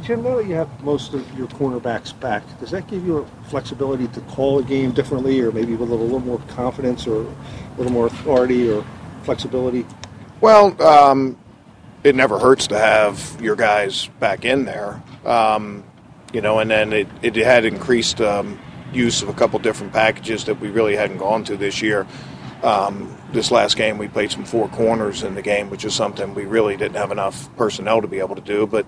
Jim, now that you have most of your cornerbacks back, does that give you a flexibility to call a game differently, or maybe with a little more confidence, or a little more authority, or flexibility? Well, um, it never hurts to have your guys back in there, um, you know. And then it, it had increased um, use of a couple different packages that we really hadn't gone to this year. Um, this last game, we played some four corners in the game, which is something we really didn't have enough personnel to be able to do. But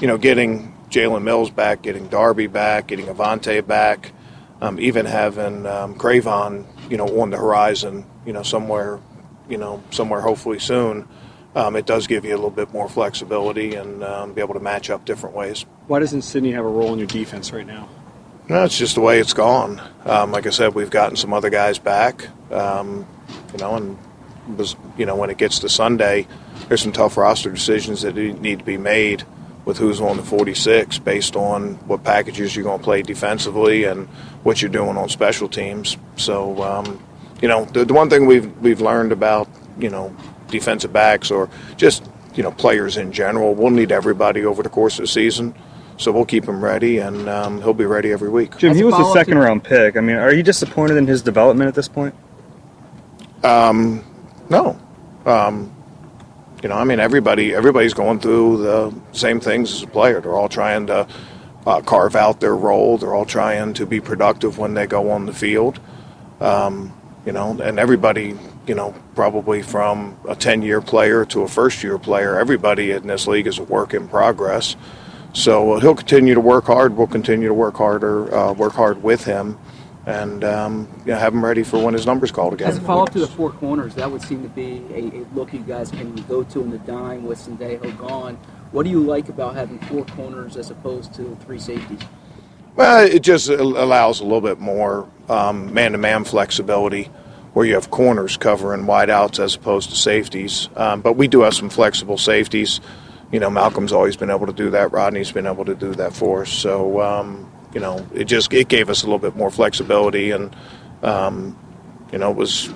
you know, getting Jalen Mills back, getting Darby back, getting Avonte back, um, even having um, Cre'Von, you know, on the horizon, you know, somewhere, you know, somewhere hopefully soon. Um, it does give you a little bit more flexibility and um, be able to match up different ways. Why doesn't Sidney have a role in your defense right now? No, it's just the way it's gone. Um, like I said, we've gotten some other guys back, um, you know, and was you know when it gets to Sunday, there's some tough roster decisions that need to be made with who's on the 46 based on what packages you're going to play defensively and what you're doing on special teams. So, um, you know, the, the one thing we've we've learned about you know defensive backs or just you know players in general, we'll need everybody over the course of the season. So we'll keep him ready, and um, he'll be ready every week. Jim, he was a second round pick. I mean, are you disappointed in his development at this point? Um, no. Um, you know, I mean, everybody everybody's going through the same things as a player. They're all trying to uh, carve out their role. They're all trying to be productive when they go on the field. Um, you know, and everybody, you know, probably from a 10 year player to a first year player, everybody in this league is a work in progress. So uh, he'll continue to work hard. We'll continue to work harder, uh, work hard with him, and um, you know, have him ready for when his number's called again. As a follow up to the four corners, that would seem to be a, a look you guys can go to in the dime with Sendejo gone. What do you like about having four corners as opposed to three safeties? Well, it just allows a little bit more man to man flexibility where you have corners covering wideouts as opposed to safeties. Um, but we do have some flexible safeties you know, Malcolm's always been able to do that. Rodney's been able to do that for us. So, um, you know, it just it gave us a little bit more flexibility, and um, you know, it was,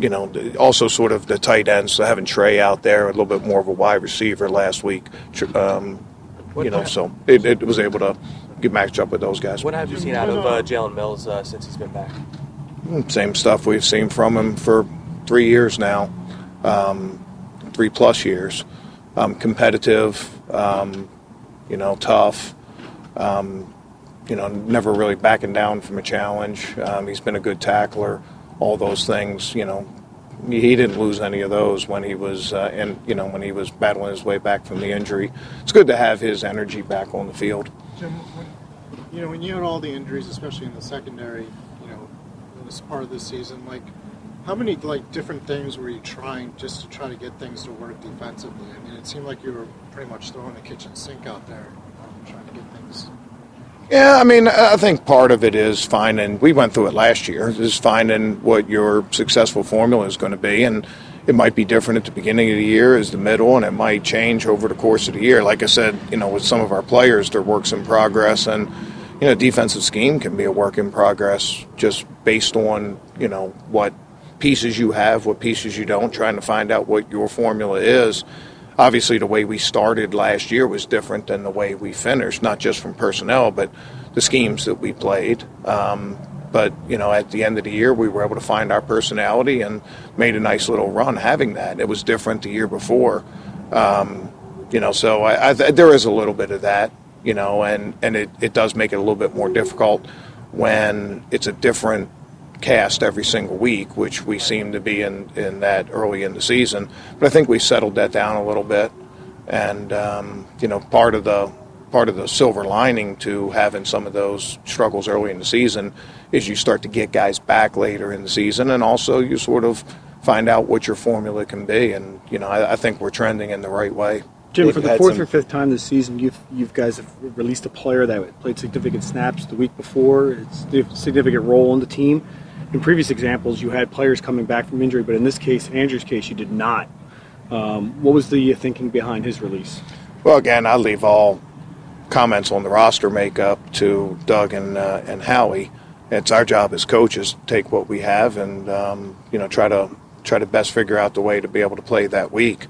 you know, also sort of the tight ends. So having Trey out there, a little bit more of a wide receiver last week. Um, you know, so it, it, was able to get matched up with those guys. What have you seen out of uh, Jalen Mills uh, since he's been back? Same stuff we've seen from him for three years now, um, three plus years um, competitive, um, you know, tough. Um, you know, never really backing down from a challenge. Um, he's been a good tackler. All those things, you know, he didn't lose any of those when he was uh, in, you know, when he was battling his way back from the injury. It's good to have his energy back on the field. Jim, when, you know, when you had all the injuries, especially in the secondary, you know, this part of the season, like how many like different things were you trying just to try to get things to work defensively? I mean, it seemed like you were pretty much throwing the kitchen sink out there, um, trying to get things. Yeah, I mean, I think part of it is finding. We went through it last year. Is finding what your successful formula is going to be, and it might be different at the beginning of the year as the middle, and it might change over the course of the year. Like I said, you know, with some of our players, they're works in progress, and you know, defensive scheme can be a work in progress just based on you know what pieces you have, what pieces you don't, trying to find out what your formula is. Obviously, the way we started last year was different than the way we finished, not just from personnel, but the schemes that we played. Um, but you know, at the end of the year, we were able to find our personality and made a nice little run having that. It was different the year before, um, you know. So I, I, there is a little bit of that, you know, and and it, it does make it a little bit more difficult when it's a different cast every single week, which we seem to be in, in that early in the season. But I think we settled that down a little bit, and um, you know, part of the part of the silver lining to having some of those struggles early in the season is you start to get guys back later in the season, and also you sort of find out what your formula can be. And you know, I, I think we're trending in the right way. Jim, for the fourth some... or fifth time this season, you've you guys have released a player that played significant snaps the week before. It's a significant role in the team in previous examples, you had players coming back from injury, but in this case, in Andrew's case, you did not. Um, what was the thinking behind his release? Well, again, I leave all comments on the roster makeup to Doug and uh, and Howie. It's our job as coaches to take what we have and um, you know try to try to best figure out the way to be able to play that week.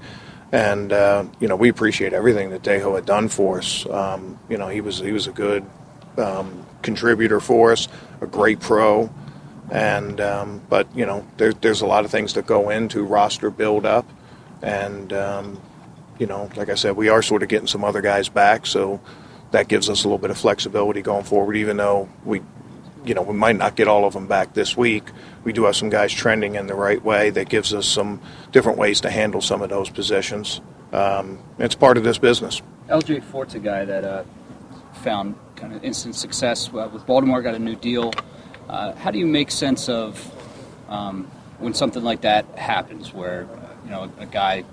and uh, you know we appreciate everything that Dejo had done for us. Um, you know he was he was a good um, contributor for us, a great pro, and um, but you know there, there's a lot of things that go into roster build up, and um, you know like I said we are sort of getting some other guys back, so that gives us a little bit of flexibility going forward. Even though we you know we might not get all of them back this week, we do have some guys trending in the right way that gives us some different ways to handle some of those positions. Um, it's part of this business. LJ Fort's a guy that uh, found kind of instant success with Baltimore, got a new deal. Uh, how do you make sense of um, when something like that happens, where you know a guy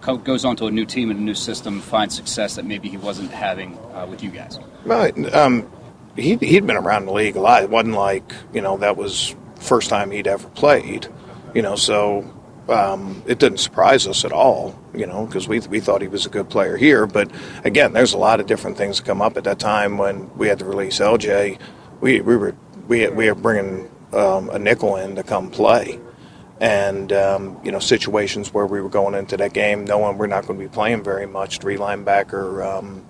co- goes onto a new team and a new system, finds success that maybe he wasn't having uh, with you guys? Well, um, he he'd been around the league a lot. It wasn't like you know that was first time he'd ever played. You know, so um, it didn't surprise us at all. You know, because we we thought he was a good player here. But again, there's a lot of different things that come up at that time when we had to release LJ. We we were we we were bringing um, a nickel in to come play. And um, you know situations where we were going into that game knowing we're not going to be playing very much, three linebacker, um,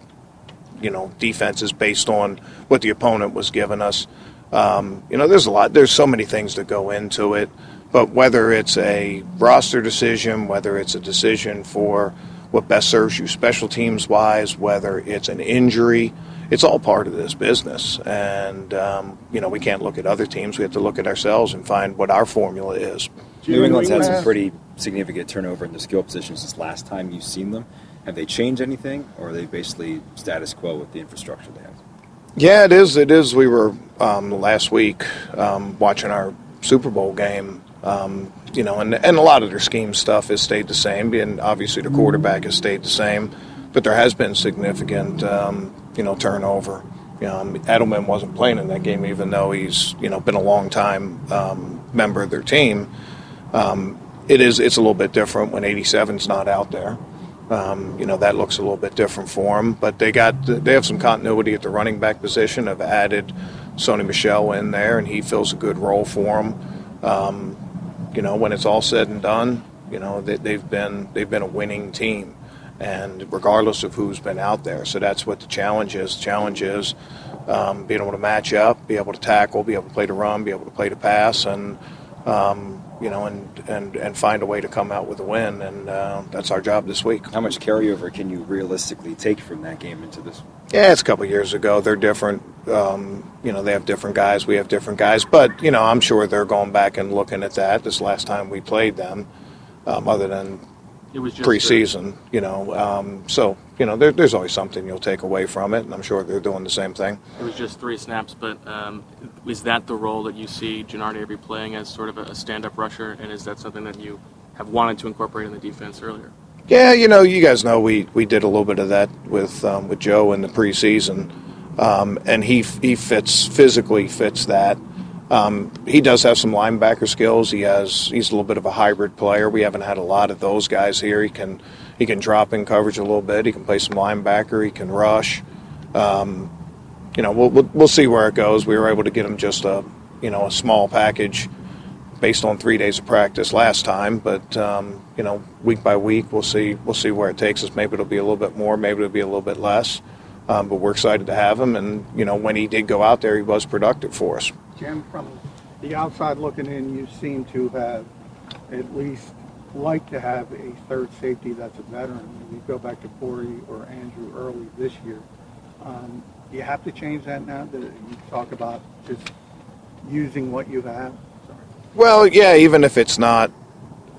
you know defenses based on what the opponent was giving us. Um, you know, there's a lot. There's so many things that go into it. But whether it's a roster decision, whether it's a decision for what best serves you special teams wise, whether it's an injury, it's all part of this business. And um, you know, we can't look at other teams. We have to look at ourselves and find what our formula is. New England's had some pretty significant turnover in the skill positions since last time you've seen them. Have they changed anything, or are they basically status quo with the infrastructure they have? Yeah, it is. It is. We were um, last week um, watching our Super Bowl game. Um, you know, and and a lot of their scheme stuff has stayed the same, and obviously the quarterback has stayed the same, but there has been significant, um, you know, turnover. Um, Edelman wasn't playing in that game, even though he's you know been a long time um, member of their team. Um, it is it's a little bit different when 87's not out there. Um, you know that looks a little bit different for them, but they got they have some continuity at the running back position. Have added Sony Michel in there, and he fills a good role for them. You know, when it's all said and done, you know they, they've been they've been a winning team, and regardless of who's been out there, so that's what the challenge is. The challenge is um, being able to match up, be able to tackle, be able to play to run, be able to play to pass, and um, you know, and, and, and find a way to come out with a win. And uh, that's our job this week. How much carryover can you realistically take from that game into this? Yeah, it's a couple years ago. They're different. Um, you know, they have different guys. We have different guys. But, you know, I'm sure they're going back and looking at that this last time we played them, um, other than It was just preseason, you know. Um, so, you know, there, there's always something you'll take away from it. And I'm sure they're doing the same thing. It was just three snaps, but um, is that the role that you see Genard Avery playing as sort of a, a stand-up rusher, and is that something that you have wanted to incorporate in the defense earlier? Yeah, you know, you guys know we, we did a little bit of that with um, with Joe in the preseason, um, and he he fits physically fits that. Um, he does have some linebacker skills. He has he's a little bit of a hybrid player. We haven't had a lot of those guys here. He can he can drop in coverage a little bit. He can play some linebacker. He can rush. Um, you know, we'll, we'll we'll see where it goes. We were able to get him just a you know a small package based on three days of practice last time. But um, you know, week by week, we'll see we'll see where it takes us. Maybe it'll be a little bit more. Maybe it'll be a little bit less. Um, but we're excited to have him. And you know, when he did go out there, he was productive for us. Jim, from the outside looking in, you seem to have at least like to have a third safety that's a veteran. You go back to Corey or Andrew early this year. Um, do you have to change that now? That you talk about just using what you have. Sorry. Well, yeah, even if it's not,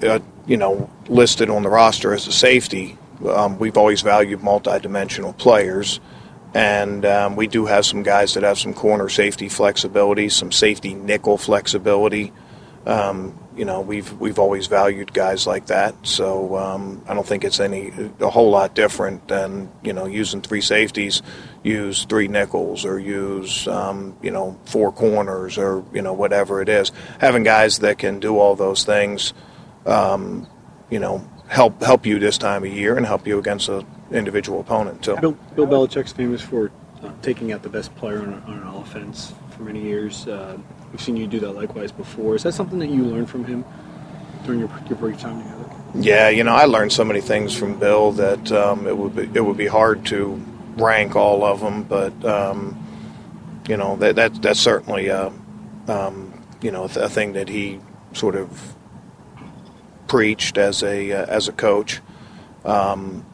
uh, you know, listed on the roster as a safety, um, we've always valued multi-dimensional players, and um, we do have some guys that have some corner safety flexibility, some safety nickel flexibility. Um, you know, we've we've always valued guys like that. So um, I don't think it's any a whole lot different than you know using three safeties, use three nickels, or use um, you know four corners, or you know whatever it is. Having guys that can do all those things, um, you know, help help you this time of year and help you against an individual opponent too. Bill, Bill Belichick's famous for uh, taking out the best player on, on an offense for many years. Uh, we've seen you do that likewise before. Is that something that you learned from him during your, your brief time together? Yeah, you know, I learned so many things from Bill that um, it would be, it would be hard to rank all of them, but um, you know that, that that's certainly a, um, you know a thing that he sort of preached as a uh, as a coach. Um,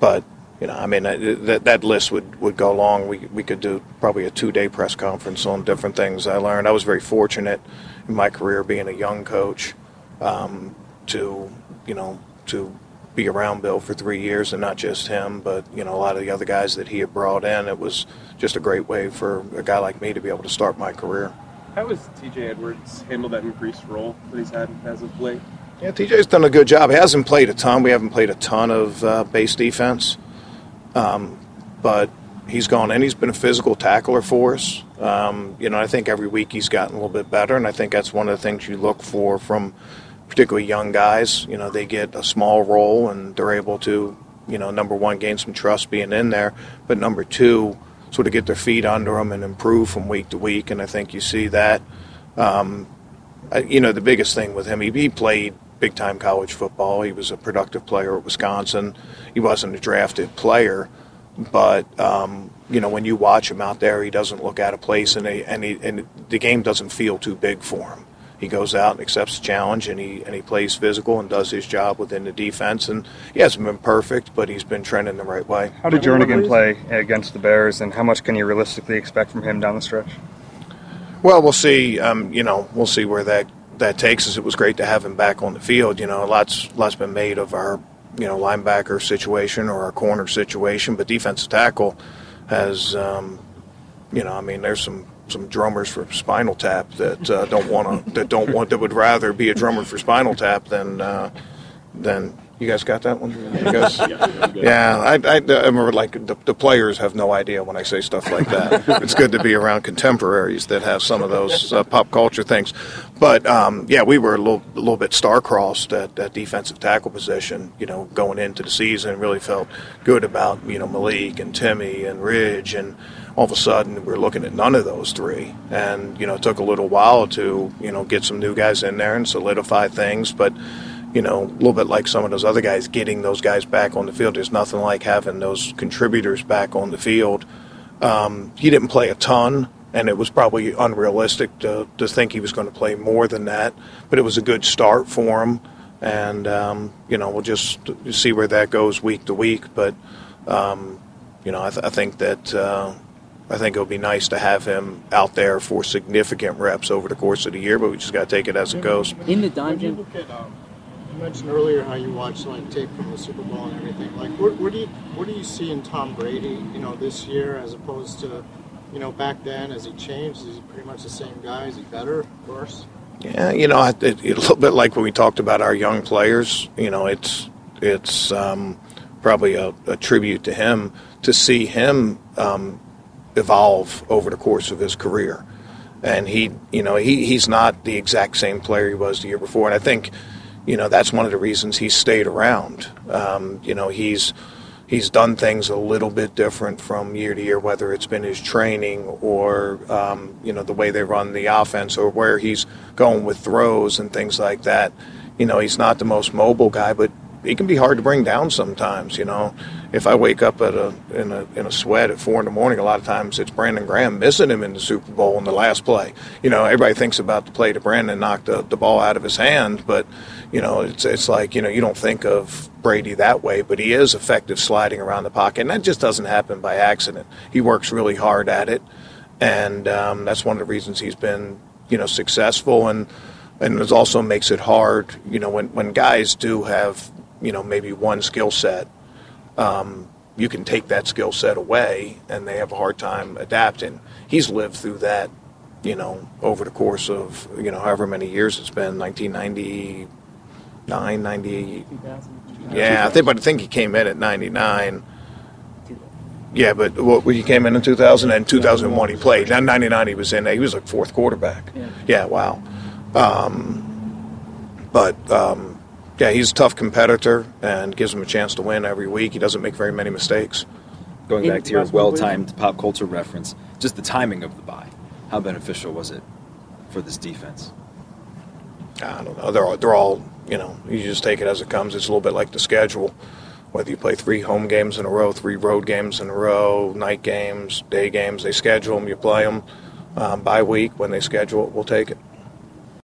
but you know, I mean, that that list would, would go long. We we could do probably a two day press conference on different things I learned. I was very fortunate in my career being a young coach um, to you know to be around Bill for three years, and not just him, but you know a lot of the other guys that he had brought in. It was just a great way for a guy like me to be able to start my career. How has T.J. Edwards handled that increased role that he's had as of late? Yeah, TJ's done a good job. He hasn't played a ton. We haven't played a ton of uh, base defense, um, but he's gone in. He's been a physical tackler for us. Um, you know, I think every week he's gotten a little bit better, and I think that's one of the things you look for from particularly young guys. You know, they get a small role and they're able to, you know, number one, gain some trust being in there, but number two, sort of get their feet under them and improve from week to week. And I think you see that. Um, you know, the biggest thing with him, he, he played big time college football. He was a productive player at Wisconsin. He wasn't a drafted player, but um, you know when you watch him out there, he doesn't look out of place, and, he, and, he, and the game doesn't feel too big for him. He goes out and accepts the challenge, and he and he plays physical and does his job within the defense. And he hasn't been perfect, but he's been trending the right way. How did Jernigan play against the Bears, and how much can you realistically expect from him down the stretch? Well, we'll see. Um, you know, we'll see where that that takes us. It was great to have him back on the field. You know, lots lots been made of our you know linebacker situation or our corner situation, but defensive tackle has um, you know I mean there's some some drummers for Spinal Tap that uh, don't want to that don't want that would rather be a drummer for Spinal Tap than uh, than you guys got that one? You guys? yeah, I, I, I remember like the, the, players have no idea when I say stuff like that. it's good to be around contemporaries that have some of those uh, pop culture things. But um, yeah, we were a little, a little bit star-crossed at that defensive tackle position. You know, going into the season, really felt good about you know Malik and Timmy and Ridge, and all of a sudden we're looking at none of those three. And you know, it took a little while to you know get some new guys in there and solidify things, but you know, a little bit like some of those other guys, getting those guys back on the field. There's nothing like having those contributors back on the field. Um, he didn't play a ton, and it was probably unrealistic to, to think he was going to play more than that. But it was a good start for him, and um, you know, we'll just see where that goes week to week. But um, you know, I, th- I think that. Uh, I think it'll be nice to have him out there for significant reps over the course of the year, but we just got to take it as it goes. In the dungeon, mentioned earlier how you watched like tape from the Super Bowl and everything. Like, what, what do you what do you see in Tom Brady? You know, this year as opposed to, you know, back then. Has he changed? Is he pretty much the same guy? Is he better? Worse? Yeah, you know, it, it, a little bit like when we talked about our young players. You know, it's it's um, probably a, a, tribute to him to see him um, evolve over the course of his career. And he, you know, he, he's not the exact same player he was the year before. And I think you know that's one of the reasons he stayed around. Um, you know he's he's done things a little bit different from year to year, whether it's been his training or um, you know the way they run the offense or where he's going with throws and things like that. You know he's not the most mobile guy, but he can be hard to bring down sometimes. You know, if I wake up at a in a in a sweat at four in the morning, a lot of times it's Brandon Graham missing him in the Super Bowl in the last play. You know, everybody thinks about the play to Brandon knocked the, the ball out of his hand, but you know, it's it's like you know you don't think of Brady that way, but he is effective sliding around the pocket, and that just doesn't happen by accident. He works really hard at it, and um, that's one of the reasons he's been you know successful and. And it also makes it hard, you know, when, when guys do have you know maybe one skill set, um, you can take that skill set away, and they have a hard time adapting. He's lived through that, you know, over the course of you know however many years it's been, 1999, 98. Yeah, I think, but I think he came in at 99. Yeah, but what, he came in in 2000 and 2001 he played. Now 99 he was in. He was like fourth quarterback. Yeah, yeah wow. Um, but um, yeah, he's a tough competitor and gives him a chance to win every week. He doesn't make very many mistakes. Going back to your well-timed pop culture reference, just the timing of the bye, how beneficial was it for this defense? I don't know. They're all, they're all you know, you just take it as it comes. It's a little bit like the schedule. Whether you play three home games in a row, three road games in a row, night games, day games, they schedule them, you play them um, by week. When they schedule it, we'll take it.